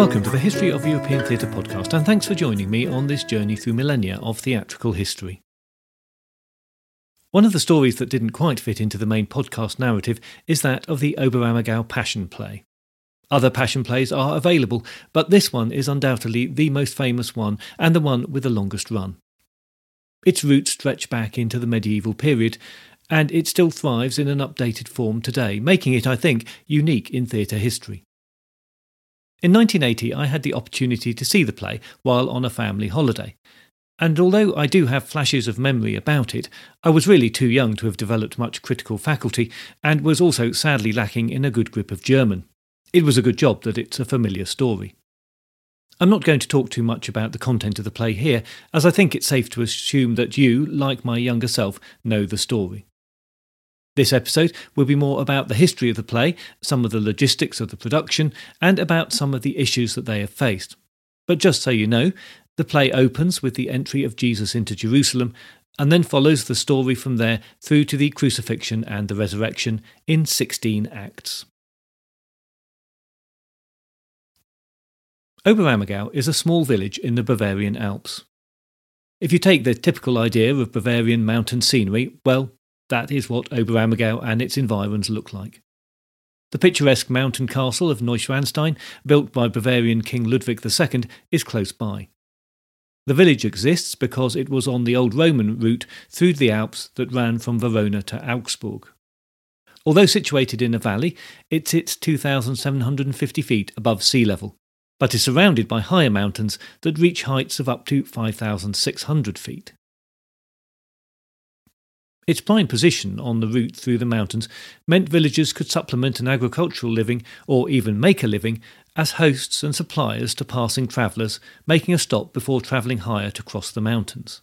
Welcome to the History of European Theatre podcast, and thanks for joining me on this journey through millennia of theatrical history. One of the stories that didn't quite fit into the main podcast narrative is that of the Oberammergau Passion Play. Other Passion Plays are available, but this one is undoubtedly the most famous one and the one with the longest run. Its roots stretch back into the medieval period, and it still thrives in an updated form today, making it, I think, unique in theatre history. In 1980, I had the opportunity to see the play while on a family holiday. And although I do have flashes of memory about it, I was really too young to have developed much critical faculty and was also sadly lacking in a good grip of German. It was a good job that it's a familiar story. I'm not going to talk too much about the content of the play here, as I think it's safe to assume that you, like my younger self, know the story. This episode will be more about the history of the play, some of the logistics of the production, and about some of the issues that they have faced. But just so you know, the play opens with the entry of Jesus into Jerusalem and then follows the story from there through to the crucifixion and the resurrection in 16 acts. Oberammergau is a small village in the Bavarian Alps. If you take the typical idea of Bavarian mountain scenery, well, that is what Oberammergau and its environs look like. The picturesque mountain castle of Neuschwanstein, built by Bavarian King Ludwig II, is close by. The village exists because it was on the old Roman route through the Alps that ran from Verona to Augsburg. Although situated in a valley, it sits 2,750 feet above sea level, but is surrounded by higher mountains that reach heights of up to 5,600 feet. Its prime position on the route through the mountains meant villagers could supplement an agricultural living, or even make a living, as hosts and suppliers to passing travellers making a stop before travelling higher to cross the mountains.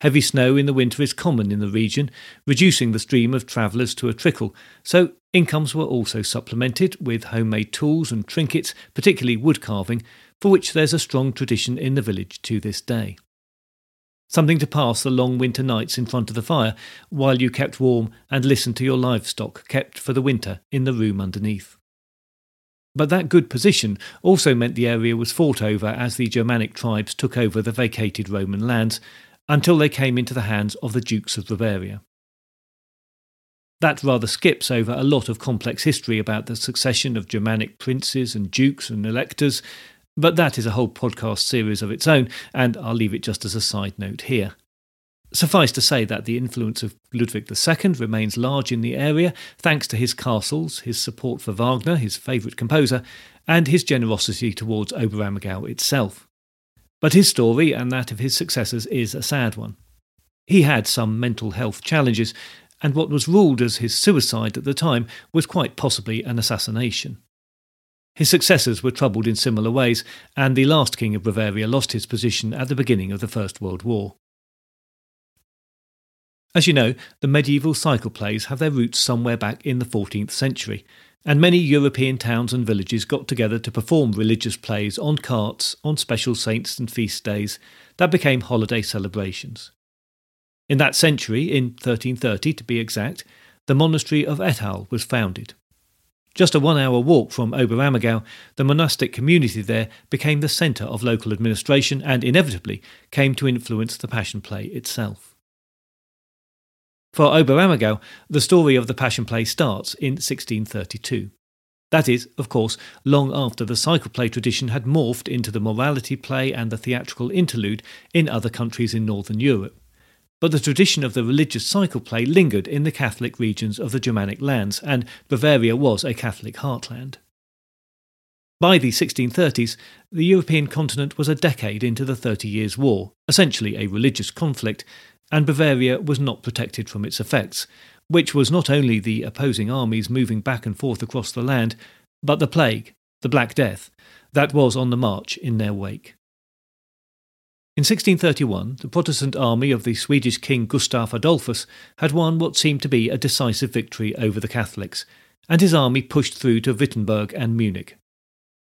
Heavy snow in the winter is common in the region, reducing the stream of travellers to a trickle, so incomes were also supplemented with homemade tools and trinkets, particularly wood carving, for which there's a strong tradition in the village to this day something to pass the long winter nights in front of the fire while you kept warm and listened to your livestock kept for the winter in the room underneath. But that good position also meant the area was fought over as the Germanic tribes took over the vacated Roman lands until they came into the hands of the Dukes of Bavaria. That rather skips over a lot of complex history about the succession of Germanic princes and dukes and electors but that is a whole podcast series of its own, and I'll leave it just as a side note here. Suffice to say that the influence of Ludwig II remains large in the area, thanks to his castles, his support for Wagner, his favourite composer, and his generosity towards Oberammergau itself. But his story and that of his successors is a sad one. He had some mental health challenges, and what was ruled as his suicide at the time was quite possibly an assassination. His successors were troubled in similar ways, and the last king of Bavaria lost his position at the beginning of the First World War. As you know, the medieval cycle plays have their roots somewhere back in the 14th century, and many European towns and villages got together to perform religious plays on carts on special saints and feast days that became holiday celebrations. In that century, in 1330 to be exact, the monastery of Ettal was founded. Just a one hour walk from Oberammergau, the monastic community there became the centre of local administration and inevitably came to influence the Passion Play itself. For Oberammergau, the story of the Passion Play starts in 1632. That is, of course, long after the cycle play tradition had morphed into the morality play and the theatrical interlude in other countries in Northern Europe but the tradition of the religious cycle play lingered in the Catholic regions of the Germanic lands, and Bavaria was a Catholic heartland. By the 1630s, the European continent was a decade into the Thirty Years' War, essentially a religious conflict, and Bavaria was not protected from its effects, which was not only the opposing armies moving back and forth across the land, but the plague, the Black Death, that was on the march in their wake. In 1631, the Protestant army of the Swedish King Gustav Adolphus had won what seemed to be a decisive victory over the Catholics, and his army pushed through to Wittenberg and Munich.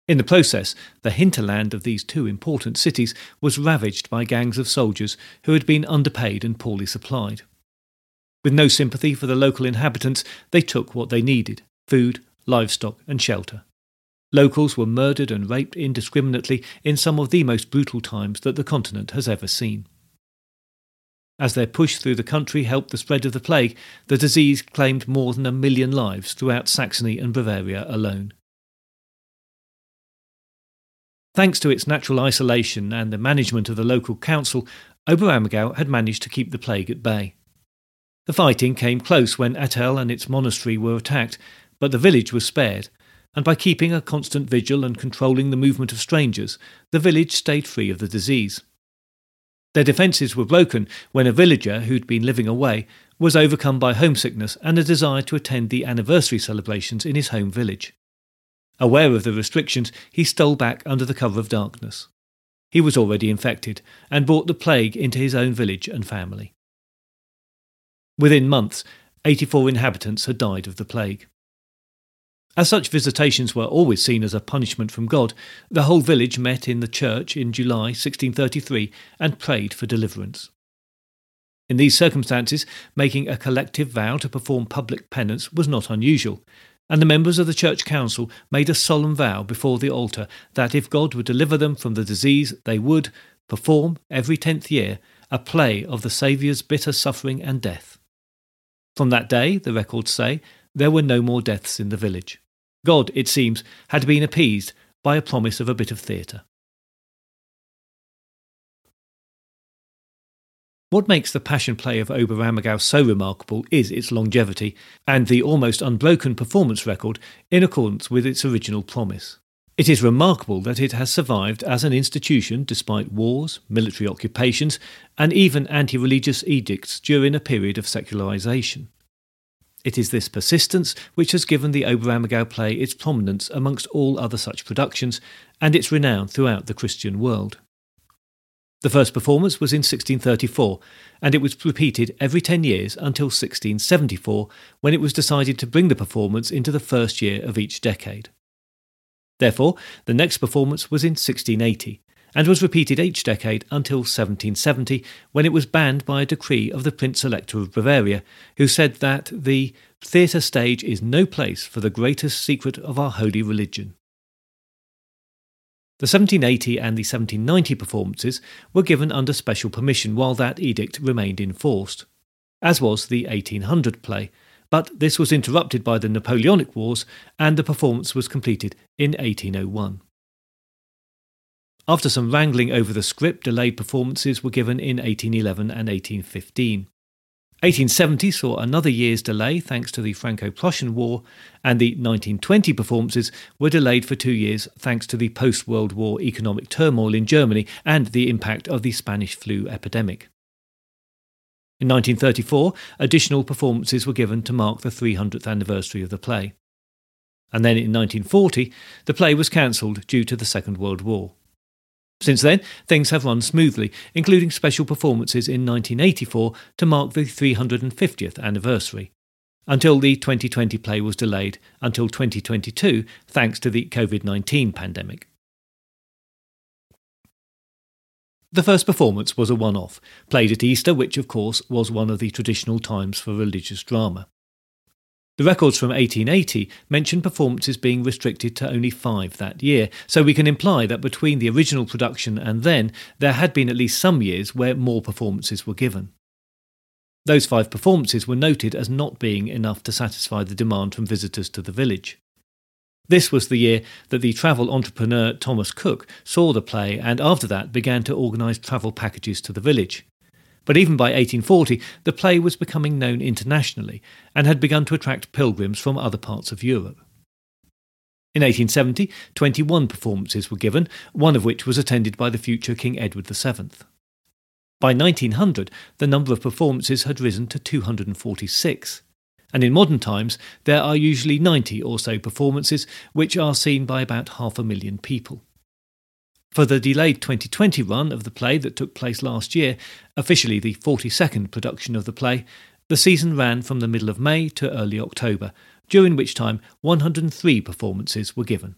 In the process, the hinterland of these two important cities was ravaged by gangs of soldiers who had been underpaid and poorly supplied. With no sympathy for the local inhabitants, they took what they needed food, livestock, and shelter. Locals were murdered and raped indiscriminately in some of the most brutal times that the continent has ever seen. As their push through the country helped the spread of the plague, the disease claimed more than a million lives throughout Saxony and Bavaria alone. Thanks to its natural isolation and the management of the local council, Oberammergau had managed to keep the plague at bay. The fighting came close when Ettal and its monastery were attacked, but the village was spared, and by keeping a constant vigil and controlling the movement of strangers, the village stayed free of the disease. Their defences were broken when a villager who'd been living away was overcome by homesickness and a desire to attend the anniversary celebrations in his home village. Aware of the restrictions, he stole back under the cover of darkness. He was already infected and brought the plague into his own village and family. Within months, 84 inhabitants had died of the plague. As such visitations were always seen as a punishment from God, the whole village met in the church in July 1633 and prayed for deliverance. In these circumstances, making a collective vow to perform public penance was not unusual, and the members of the church council made a solemn vow before the altar that if God would deliver them from the disease, they would perform every tenth year a play of the Saviour's bitter suffering and death. From that day, the records say, there were no more deaths in the village. God, it seems, had been appeased by a promise of a bit of theatre. What makes the Passion Play of Oberammergau so remarkable is its longevity and the almost unbroken performance record in accordance with its original promise. It is remarkable that it has survived as an institution despite wars, military occupations, and even anti religious edicts during a period of secularization. It is this persistence which has given the Oberammergau play its prominence amongst all other such productions and its renown throughout the Christian world. The first performance was in 1634, and it was repeated every 10 years until 1674, when it was decided to bring the performance into the first year of each decade. Therefore, the next performance was in 1680, and was repeated each decade until 1770, when it was banned by a decree of the Prince Elector of Bavaria, who said that the theatre stage is no place for the greatest secret of our holy religion. The 1780 and the 1790 performances were given under special permission while that edict remained enforced, as was the 1800 play, but this was interrupted by the Napoleonic Wars and the performance was completed in 1801. After some wrangling over the script, delayed performances were given in 1811 and 1815. 1870 saw another year's delay thanks to the Franco Prussian War, and the 1920 performances were delayed for two years thanks to the post World War economic turmoil in Germany and the impact of the Spanish flu epidemic. In 1934, additional performances were given to mark the 300th anniversary of the play. And then in 1940, the play was cancelled due to the Second World War. Since then, things have run smoothly, including special performances in 1984 to mark the 350th anniversary, until the 2020 play was delayed until 2022 thanks to the COVID 19 pandemic. The first performance was a one off, played at Easter, which of course was one of the traditional times for religious drama. The records from 1880 mention performances being restricted to only five that year, so we can imply that between the original production and then, there had been at least some years where more performances were given. Those five performances were noted as not being enough to satisfy the demand from visitors to the village. This was the year that the travel entrepreneur Thomas Cook saw the play and after that began to organise travel packages to the village. But even by 1840, the play was becoming known internationally and had begun to attract pilgrims from other parts of Europe. In 1870, 21 performances were given, one of which was attended by the future King Edward VII. By 1900, the number of performances had risen to 246, and in modern times there are usually 90 or so performances which are seen by about half a million people. For the delayed 2020 run of the play that took place last year, officially the 42nd production of the play, the season ran from the middle of May to early October, during which time 103 performances were given.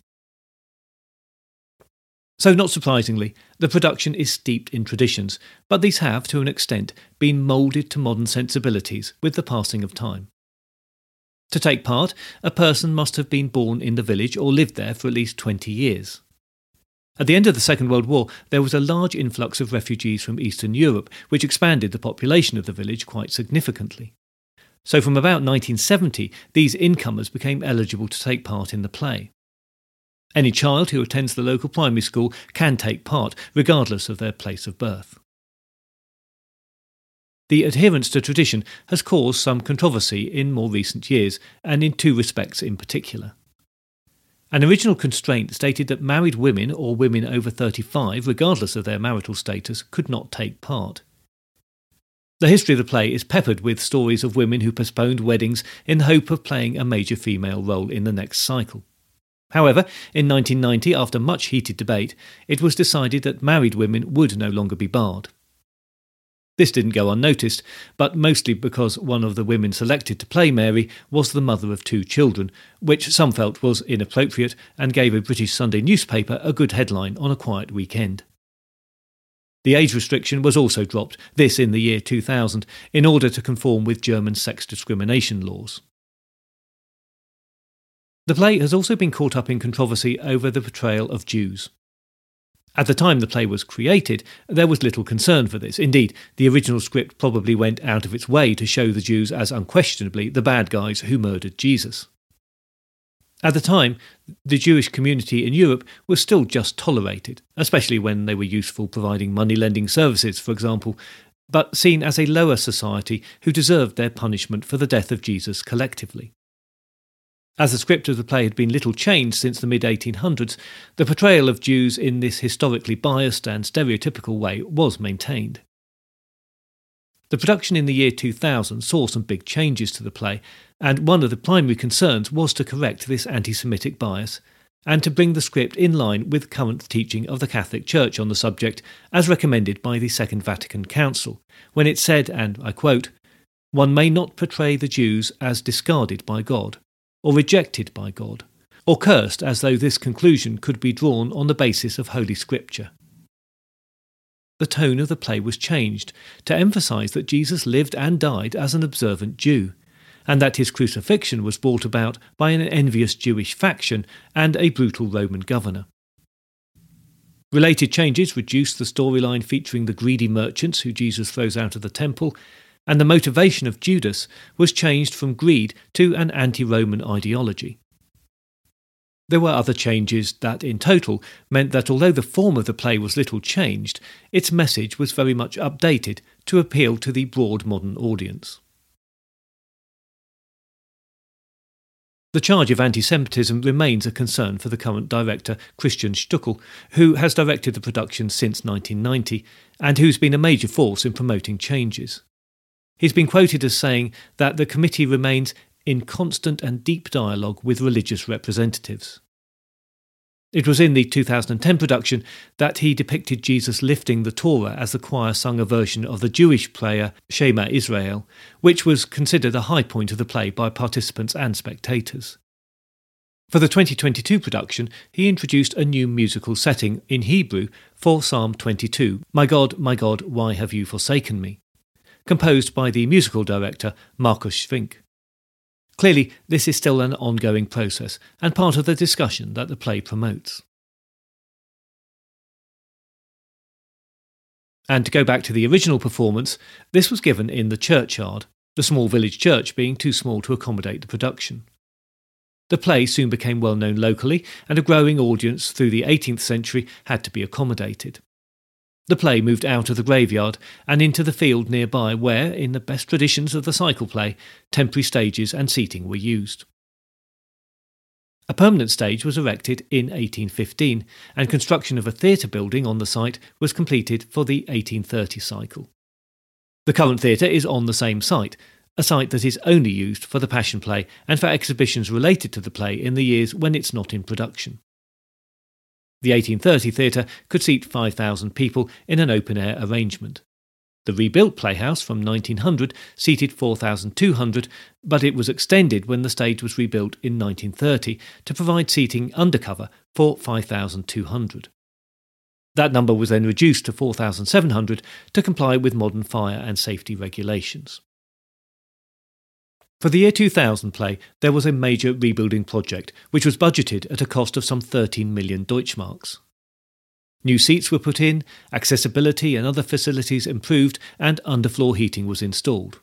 So, not surprisingly, the production is steeped in traditions, but these have, to an extent, been moulded to modern sensibilities with the passing of time. To take part, a person must have been born in the village or lived there for at least 20 years. At the end of the Second World War, there was a large influx of refugees from Eastern Europe, which expanded the population of the village quite significantly. So, from about 1970, these incomers became eligible to take part in the play. Any child who attends the local primary school can take part, regardless of their place of birth. The adherence to tradition has caused some controversy in more recent years, and in two respects in particular. An original constraint stated that married women or women over 35, regardless of their marital status, could not take part. The history of the play is peppered with stories of women who postponed weddings in the hope of playing a major female role in the next cycle. However, in 1990, after much heated debate, it was decided that married women would no longer be barred. This didn't go unnoticed, but mostly because one of the women selected to play Mary was the mother of two children, which some felt was inappropriate and gave a British Sunday newspaper a good headline on a quiet weekend. The age restriction was also dropped, this in the year 2000, in order to conform with German sex discrimination laws. The play has also been caught up in controversy over the portrayal of Jews. At the time the play was created, there was little concern for this. Indeed, the original script probably went out of its way to show the Jews as unquestionably the bad guys who murdered Jesus. At the time, the Jewish community in Europe was still just tolerated, especially when they were useful providing money lending services, for example, but seen as a lower society who deserved their punishment for the death of Jesus collectively. As the script of the play had been little changed since the mid 1800s, the portrayal of Jews in this historically biased and stereotypical way was maintained. The production in the year 2000 saw some big changes to the play, and one of the primary concerns was to correct this anti Semitic bias and to bring the script in line with current teaching of the Catholic Church on the subject, as recommended by the Second Vatican Council, when it said, and I quote, One may not portray the Jews as discarded by God or rejected by God, or cursed as though this conclusion could be drawn on the basis of Holy Scripture. The tone of the play was changed to emphasize that Jesus lived and died as an observant Jew, and that his crucifixion was brought about by an envious Jewish faction and a brutal Roman governor. Related changes reduced the storyline featuring the greedy merchants who Jesus throws out of the temple and the motivation of Judas was changed from greed to an anti Roman ideology. There were other changes that, in total, meant that although the form of the play was little changed, its message was very much updated to appeal to the broad modern audience. The charge of anti Semitism remains a concern for the current director, Christian Stückl, who has directed the production since 1990 and who's been a major force in promoting changes. He's been quoted as saying that the committee remains in constant and deep dialogue with religious representatives. It was in the 2010 production that he depicted Jesus lifting the Torah as the choir sung a version of the Jewish prayer Shema Israel, which was considered a high point of the play by participants and spectators. For the 2022 production, he introduced a new musical setting in Hebrew for Psalm 22 My God, my God, why have you forsaken me? Composed by the musical director Markus Zwink. Clearly, this is still an ongoing process and part of the discussion that the play promotes. And to go back to the original performance, this was given in the churchyard, the small village church being too small to accommodate the production. The play soon became well known locally, and a growing audience through the 18th century had to be accommodated. The play moved out of the graveyard and into the field nearby, where, in the best traditions of the cycle play, temporary stages and seating were used. A permanent stage was erected in 1815, and construction of a theatre building on the site was completed for the 1830 cycle. The current theatre is on the same site, a site that is only used for the Passion Play and for exhibitions related to the play in the years when it's not in production. The 1830 theatre could seat 5,000 people in an open air arrangement. The rebuilt playhouse from 1900 seated 4,200, but it was extended when the stage was rebuilt in 1930 to provide seating undercover for 5,200. That number was then reduced to 4,700 to comply with modern fire and safety regulations. For the year 2000 play, there was a major rebuilding project, which was budgeted at a cost of some 13 million Deutschmarks. New seats were put in, accessibility and other facilities improved, and underfloor heating was installed.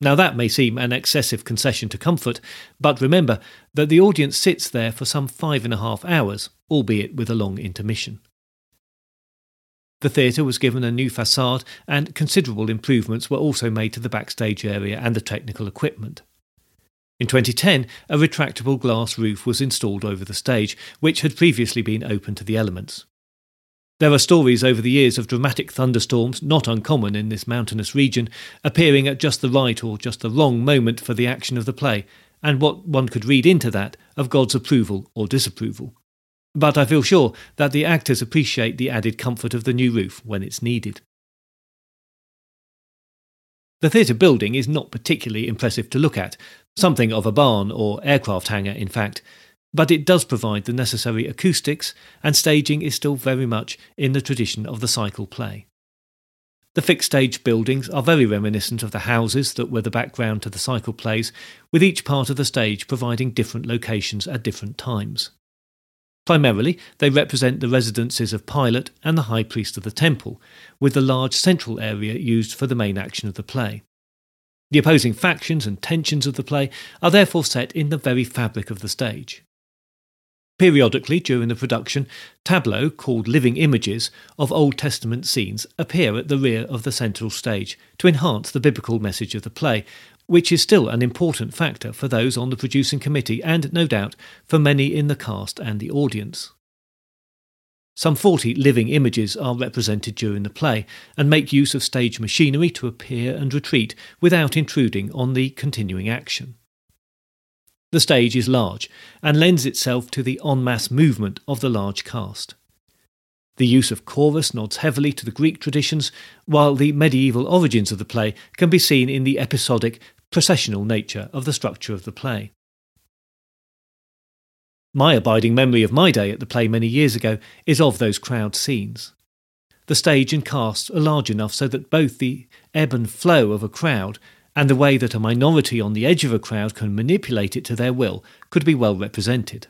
Now, that may seem an excessive concession to comfort, but remember that the audience sits there for some five and a half hours, albeit with a long intermission. The theatre was given a new facade, and considerable improvements were also made to the backstage area and the technical equipment. In 2010, a retractable glass roof was installed over the stage, which had previously been open to the elements. There are stories over the years of dramatic thunderstorms, not uncommon in this mountainous region, appearing at just the right or just the wrong moment for the action of the play, and what one could read into that of God's approval or disapproval. But I feel sure that the actors appreciate the added comfort of the new roof when it's needed. The theatre building is not particularly impressive to look at, something of a barn or aircraft hangar, in fact, but it does provide the necessary acoustics, and staging is still very much in the tradition of the cycle play. The fixed stage buildings are very reminiscent of the houses that were the background to the cycle plays, with each part of the stage providing different locations at different times. Primarily, they represent the residences of Pilate and the high priest of the temple, with the large central area used for the main action of the play. The opposing factions and tensions of the play are therefore set in the very fabric of the stage. Periodically during the production, tableaux called living images of Old Testament scenes appear at the rear of the central stage to enhance the biblical message of the play, which is still an important factor for those on the producing committee and, no doubt, for many in the cast and the audience. Some 40 living images are represented during the play and make use of stage machinery to appear and retreat without intruding on the continuing action. The stage is large and lends itself to the en masse movement of the large cast. The use of chorus nods heavily to the Greek traditions, while the medieval origins of the play can be seen in the episodic, processional nature of the structure of the play. My abiding memory of my day at the play many years ago is of those crowd scenes. The stage and cast are large enough so that both the ebb and flow of a crowd and the way that a minority on the edge of a crowd can manipulate it to their will could be well represented.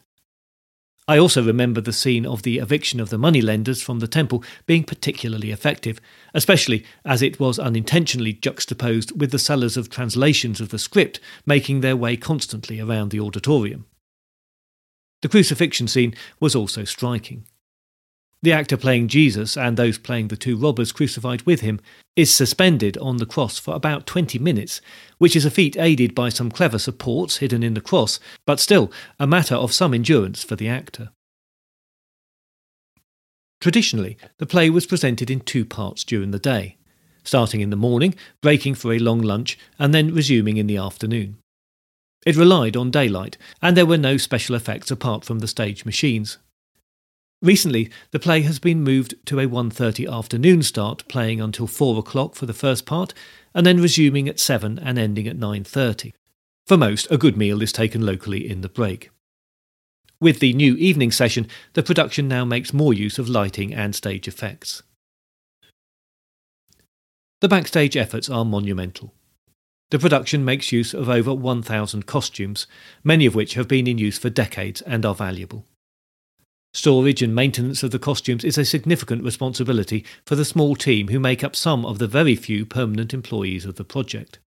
I also remember the scene of the eviction of the moneylenders from the temple being particularly effective, especially as it was unintentionally juxtaposed with the sellers of translations of the script making their way constantly around the auditorium. The crucifixion scene was also striking. The actor playing Jesus and those playing the two robbers crucified with him is suspended on the cross for about 20 minutes, which is a feat aided by some clever supports hidden in the cross, but still a matter of some endurance for the actor. Traditionally, the play was presented in two parts during the day, starting in the morning, breaking for a long lunch, and then resuming in the afternoon. It relied on daylight, and there were no special effects apart from the stage machines. Recently, the play has been moved to a 1:30 afternoon start, playing until 4 o'clock for the first part, and then resuming at 7 and ending at 9:30. For most, a good meal is taken locally in the break. With the new evening session, the production now makes more use of lighting and stage effects. The backstage efforts are monumental. The production makes use of over 1,000 costumes, many of which have been in use for decades and are valuable. Storage and maintenance of the costumes is a significant responsibility for the small team who make up some of the very few permanent employees of the project.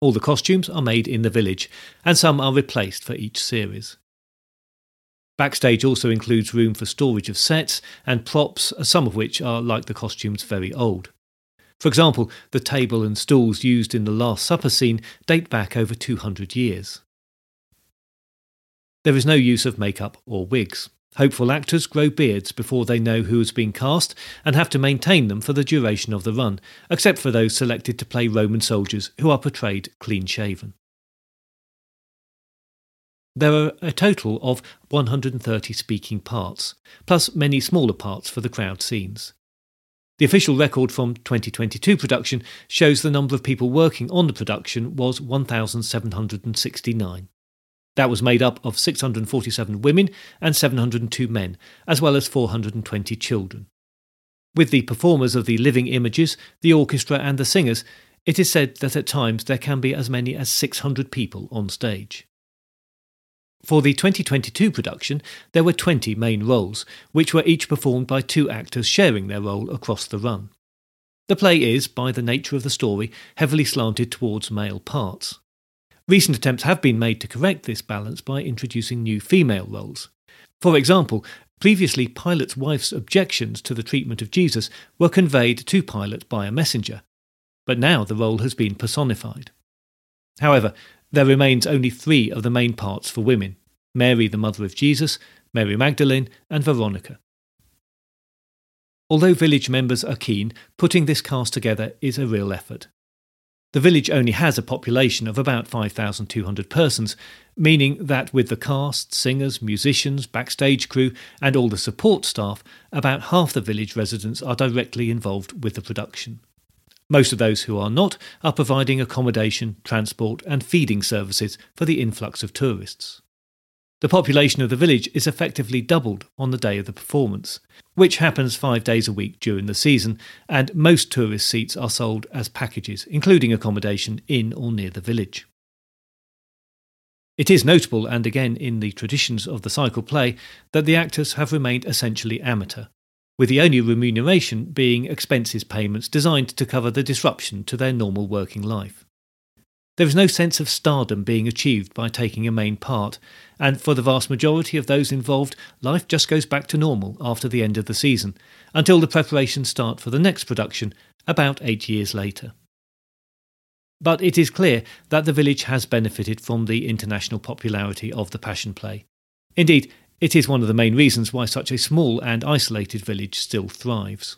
All the costumes are made in the village, and some are replaced for each series. Backstage also includes room for storage of sets and props, some of which are, like the costumes, very old. For example, the table and stools used in the Last Supper scene date back over 200 years. There is no use of makeup or wigs. Hopeful actors grow beards before they know who has been cast and have to maintain them for the duration of the run, except for those selected to play Roman soldiers who are portrayed clean shaven. There are a total of 130 speaking parts, plus many smaller parts for the crowd scenes. The official record from 2022 production shows the number of people working on the production was 1,769. That was made up of 647 women and 702 men, as well as 420 children. With the performers of the living images, the orchestra, and the singers, It is said that at times there can be as many as 600 people on stage. For the 2022 production, there were 20 main roles, which were each performed by two actors sharing their role across the run. The play is, by the nature of the story, heavily slanted towards male parts. Recent attempts have been made to correct this balance by introducing new female roles. For example, previously Pilate's wife's objections to the treatment of Jesus were conveyed to Pilate by a messenger, but now the role has been personified. However, there remains only three of the main parts for women Mary, the mother of Jesus, Mary Magdalene, and Veronica. Although village members are keen, putting this cast together is a real effort. The village only has a population of about 5,200 persons, meaning that with the cast, singers, musicians, backstage crew, and all the support staff, about half the village residents are directly involved with the production. Most of those who are not are providing accommodation, transport, and feeding services for the influx of tourists. The population of the village is effectively doubled on the day of the performance, which happens five days a week during the season, and most tourist seats are sold as packages, including accommodation in or near the village. It is notable, and again in the traditions of the cycle play, that the actors have remained essentially amateur, with the only remuneration being expenses payments designed to cover the disruption to their normal working life. There is no sense of stardom being achieved by taking a main part, and for the vast majority of those involved, life just goes back to normal after the end of the season, until the preparations start for the next production about eight years later. But it is clear that the village has benefited from the international popularity of the Passion Play. Indeed, it is one of the main reasons why such a small and isolated village still thrives.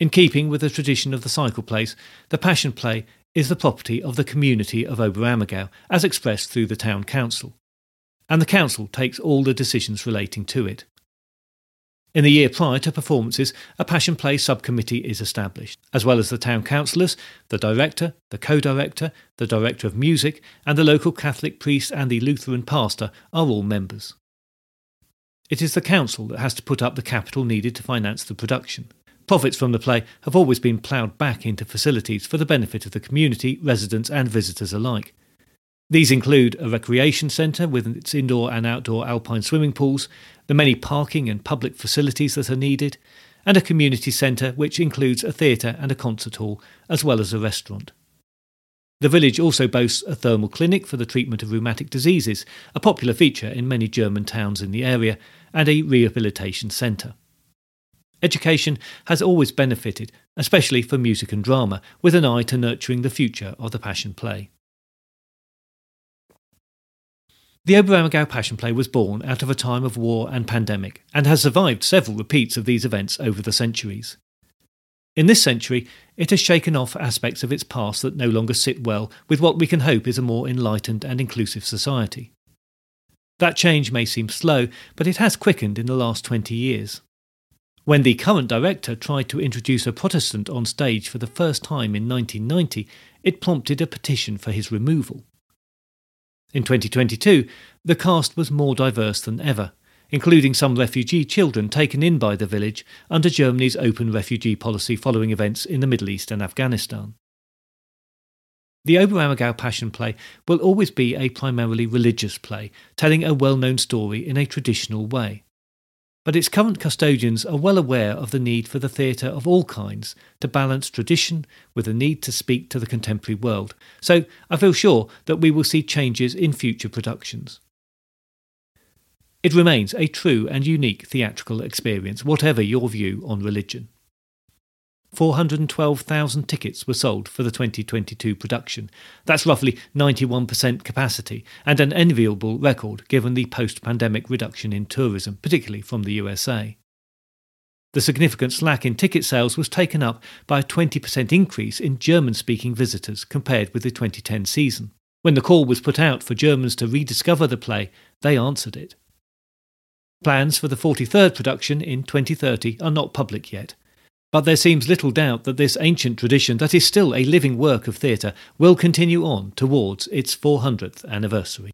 In keeping with the tradition of the cycle plays, the Passion Play is the property of the community of Oberammergau, as expressed through the town council, and the council takes all the decisions relating to it. In the year prior to performances, a Passion Play subcommittee is established, as well as the town councillors, the director, the co director, the director of music, and the local Catholic priest and the Lutheran pastor are all members. It is the council that has to put up the capital needed to finance the production. Profits from the play have always been ploughed back into facilities for the benefit of the community, residents, and visitors alike. These include a recreation centre with its indoor and outdoor alpine swimming pools, the many parking and public facilities that are needed, and a community centre which includes a theatre and a concert hall, as well as a restaurant. The village also boasts a thermal clinic for the treatment of rheumatic diseases, a popular feature in many German towns in the area, and a rehabilitation centre. Education has always benefited, especially for music and drama, with an eye to nurturing the future of the Passion Play. The Oberammergau Passion Play was born out of a time of war and pandemic and has survived several repeats of these events over the centuries. In this century, it has shaken off aspects of its past that no longer sit well with what we can hope is a more enlightened and inclusive society. That change may seem slow, but it has quickened in the last 20 years. When the current director tried to introduce a Protestant on stage for the first time in 1990, it prompted a petition for his removal. In 2022, the cast was more diverse than ever, including some refugee children taken in by the village under Germany's open refugee policy following events in the Middle East and Afghanistan. The Oberammergau Passion Play will always be a primarily religious play, telling a well known story in a traditional way but its current custodians are well aware of the need for the theatre of all kinds to balance tradition with the need to speak to the contemporary world, so I feel sure that we will see changes in future productions. It remains a true and unique theatrical experience, whatever your view on religion. 412,000 tickets were sold for the 2022 production. That's roughly 91% capacity, and an enviable record given the post pandemic reduction in tourism, particularly from the USA. The significant slack in ticket sales was taken up by a 20% increase in German speaking visitors compared with the 2010 season. When the call was put out for Germans to rediscover the play, they answered it. Plans for the 43rd production in 2030 are not public yet, but there seems little doubt that this ancient tradition, that is still a living work of theatre, will continue on towards its 400th anniversary.